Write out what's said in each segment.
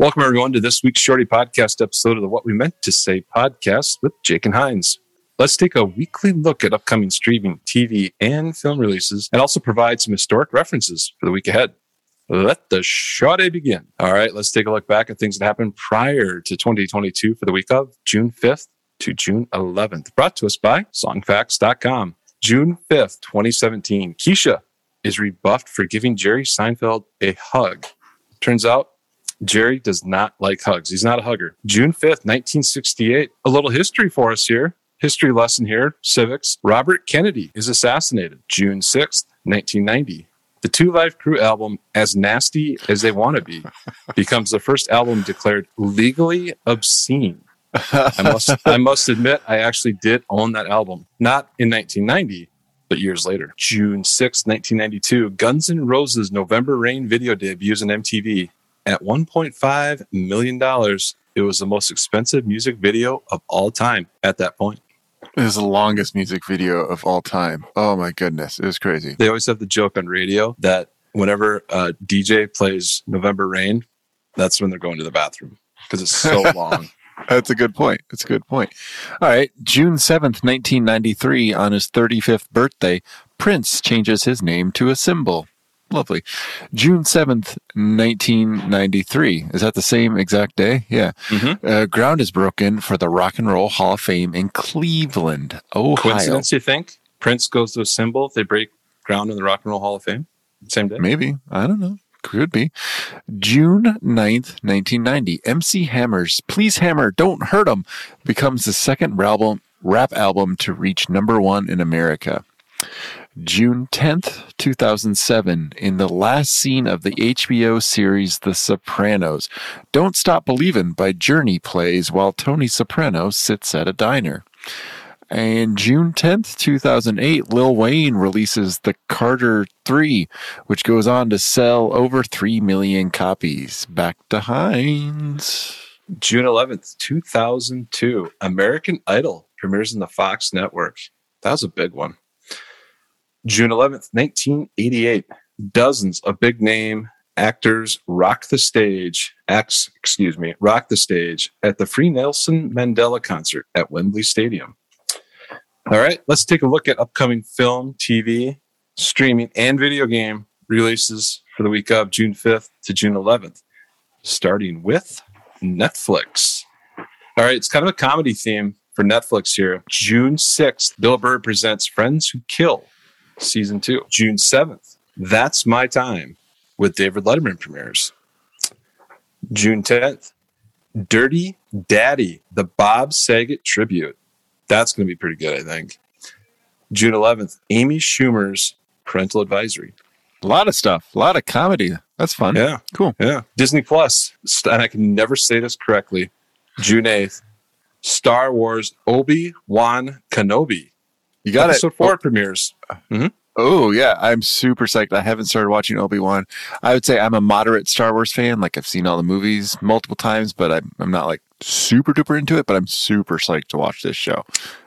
Welcome, everyone, to this week's Shorty Podcast episode of the What We Meant to Say podcast with Jake and Hines. Let's take a weekly look at upcoming streaming, TV, and film releases, and also provide some historic references for the week ahead. Let the Shorty begin. All right, let's take a look back at things that happened prior to 2022 for the week of June 5th to June 11th. Brought to us by songfacts.com. June 5th, 2017. Keisha is rebuffed for giving Jerry Seinfeld a hug. Turns out Jerry does not like hugs. He's not a hugger. June 5th, 1968. A little history for us here. History lesson here. Civics. Robert Kennedy is assassinated. June 6th, 1990. The Two Live Crew album, As Nasty as They Want to Be, becomes the first album declared legally obscene. I must, I must admit, I actually did own that album. Not in 1990, but years later. June 6, 1992, Guns N' Roses' November Rain video debuts on MTV. At $1.5 million, it was the most expensive music video of all time at that point. It was the longest music video of all time. Oh my goodness. It was crazy. They always have the joke on radio that whenever uh, a DJ plays November Rain, that's when they're going to the bathroom because it's so long. That's a good point. That's a good point. All right. June 7th, 1993, on his 35th birthday, Prince changes his name to a symbol. Lovely. June 7th, 1993. Is that the same exact day? Yeah. Mhm. Uh, ground is broken for the Rock and Roll Hall of Fame in Cleveland, Ohio. Coincidence, you think? Prince goes to a symbol, they break ground in the Rock and Roll Hall of Fame? Same day? Maybe. I don't know. Could be. June 9th, 1990. MC Hammer's Please Hammer, Don't hurt Hurt 'em becomes the second album, rap album to reach number one in America. June 10th, 2007, in the last scene of the HBO series The Sopranos, Don't Stop Believin' by Journey plays while Tony Soprano sits at a diner. And June 10th, 2008, Lil Wayne releases The Carter 3, which goes on to sell over 3 million copies. Back to Hines. June 11th, 2002, American Idol premieres on the Fox network. That was a big one. June 11th, 1988, dozens of big name actors rock the stage, acts, excuse me, rock the stage at the Free Nelson Mandela concert at Wembley Stadium. All right, let's take a look at upcoming film, TV, streaming, and video game releases for the week of June 5th to June 11th, starting with Netflix. All right, it's kind of a comedy theme for Netflix here. June 6th, Bill Burr presents Friends Who Kill, season two. June 7th, That's My Time with David Letterman premieres. June 10th, Dirty Daddy, the Bob Saget tribute. That's going to be pretty good, I think. June 11th, Amy Schumer's Parental Advisory. A lot of stuff, a lot of comedy. That's fun. Yeah. Cool. Yeah. Disney and I can never say this correctly. June 8th, Star Wars Obi Wan Kenobi. You got Episode it. four premieres. Oh yeah, I'm super psyched. I haven't started watching Obi Wan. I would say I'm a moderate Star Wars fan. Like I've seen all the movies multiple times, but I'm I'm not like super duper into it. But I'm super psyched to watch this show.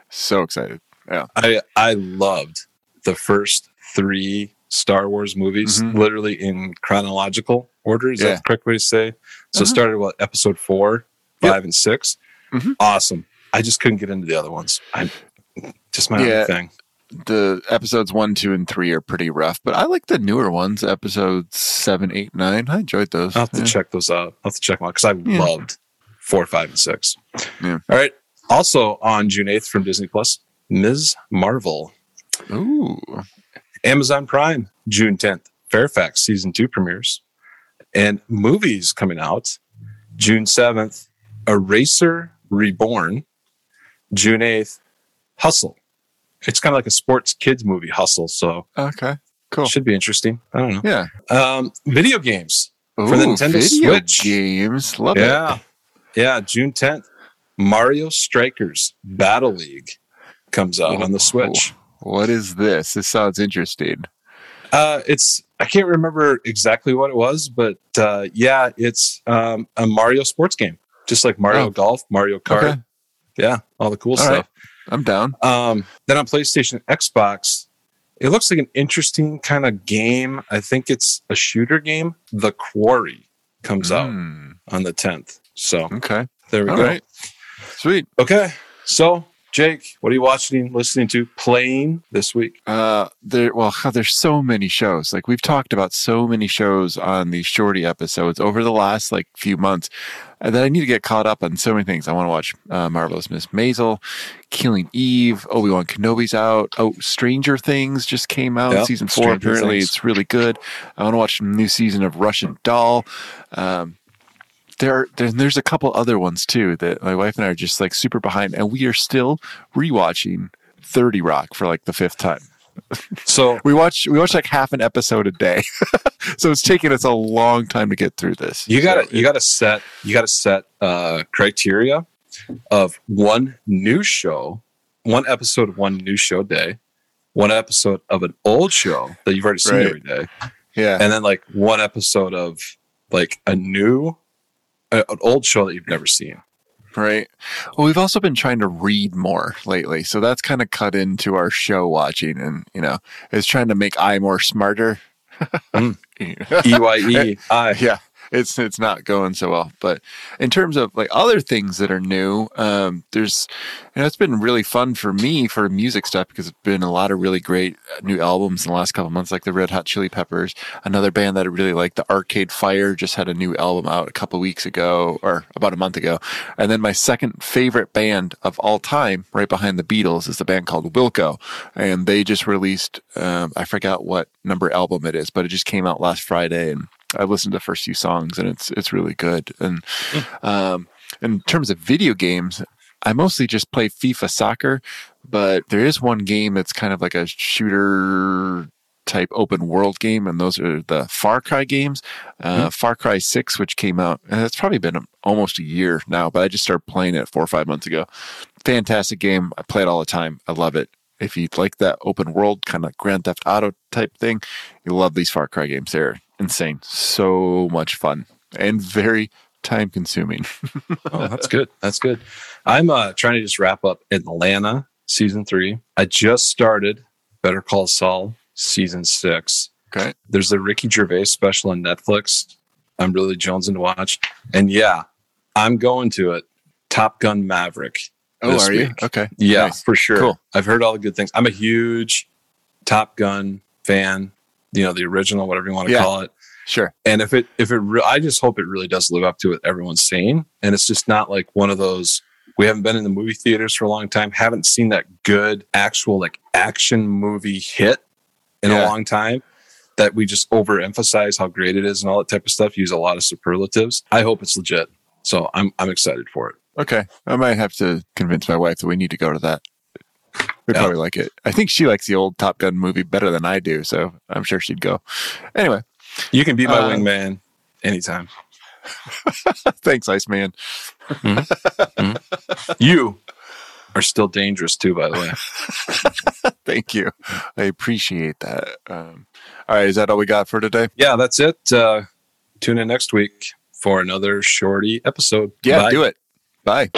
So excited. Yeah. I I loved the first three Star Wars movies, Mhm. literally in chronological order. Is Yeah. that the correct way to say? So Uh-huh. started with episode four, Yep. five, and 6 Mhm. Awesome. I just couldn't get into the other ones. I just my Yeah. own thing. The episodes one, two, and three are pretty rough, but I like the newer ones. Episodes seven, eight, nine. I enjoyed those. I'll have to Yeah. check those out. I'll have to check them out because I Yeah. loved four, five, and six. Yeah. All right. Also on June 8th from Disney Plus, Ms. Marvel. Ooh. Amazon Prime, June 10th. Fairfax season two premieres. And movies coming out June 7th. Eraser Reborn. June 8th. Hustle. It's kind of like a sports kids movie, Hustle. So Okay. Cool. should be interesting. I don't know. Yeah. Um, video games. Ooh, For the Nintendo video Switch. games. Love it. Yeah. Yeah. June 10th. Mario Strikers Battle League comes out on the Switch. What is this? This sounds interesting. Uh, it's I can't remember exactly what it was, but uh, yeah, it's um, a Mario sports game, just like Mario Oh. Golf, Mario Kart. Okay. Yeah, all the cool All stuff. I'm down. Um, then on PlayStation, Xbox, it looks like an interesting kind of game. I think it's a shooter game, The Quarry. comes out Mm, on the 10th. So okay. there we All go. right. Sweet. Okay. So, Jake, what are you watching, listening to, playing this week? Uh, there. Well, there's so many shows. Like we've talked about so many shows on these shorty episodes over the last like few months uh, that I need to get caught up on so many things. I want to watch uh, Marvelous Miss Maisel, Killing Eve, Obi Wan Kenobi's out. Oh, Stranger Things just came out, Yep, season four. Stranger Apparently, Things. it's really good. I want to watch a new season of Russian Doll. Um, there, are- there, there's a couple other ones too that my wife and I are just like super behind, and we are still rewatching 30 Rock for like the fifth time. So, We watch we watch like half an episode a day, so it's taking us a long time to get through this. you got So to you got to set you got to set uh criteria of one new show, one episode of one new show day, one episode of an old show that you've already seen Right. every day, yeah, and then like one episode of like a new a- an old show that you've never seen. right. Well, we've also been trying to read more lately, so that's kind of cut into our show watching, and you know, it's trying to make I more smarter. Mm. E Y E I. yeah it's it's not going so well. But in terms of like other things that are new um there's you know it's been really fun for me for music stuff because it's been a lot of really great uh, new albums in the last couple months like the red hot chili peppers another band that i really like the arcade fire just had a new album out a couple weeks ago or about a month ago. And then my second favorite band of all time right behind the beatles is the band called wilco. And they just released um, i forgot what number album it is but it just came out last friday and I listened to the first few songs and it's it's really good. And um, in terms of video games, I mostly just play FIFA soccer, but there is one game that's kind of like a shooter type open world game, and those are the Far Cry games. Uh, Far Cry Six, which came out, and it's probably been almost a year now, but I just started playing it four or five months ago. Fantastic game. I play it all the time. I love it. If you like that open world kind of Grand Theft Auto type thing, you love these Far Cry games. They're insane. So much fun and very time consuming. Oh, that's good. That's good. I'm uh, trying to just wrap up Atlanta season three. I just started Better Call Saul season six. Okay. There's the Ricky Gervais special on Netflix. I'm really jonesing to watch. And yeah, I'm going to it. Top Gun Maverick. Oh, are you? Okay. Yeah, Nice. for sure. Cool. I've heard all the good things. I'm a huge Top Gun fan. You know, the original, whatever you want to Yeah. call it. Sure. And if it, if it, re- I just hope it really does live up to what everyone's saying. And it's just not like one of those, we haven't been in the movie theaters for a long time, haven't seen that good actual like action movie hit in a long time that we just overemphasize how great it is and all that type of stuff, use a lot of superlatives. I hope it's legit. So I'm, I'm excited for it. Okay. I might have to convince my wife that we need to go to that. We'd Yeah. probably like it. I think she likes the old Top Gun movie better than I do, so I'm sure she'd go. Anyway, You can be my Uh, wingman anytime. thanks, Iceman. You are still dangerous too, by the way. Thank you. I appreciate that. Um, all right, is that all we got for today? yeah, that's it. Uh, tune in next week for another shorty episode. Yeah, Bye. do it. Bye.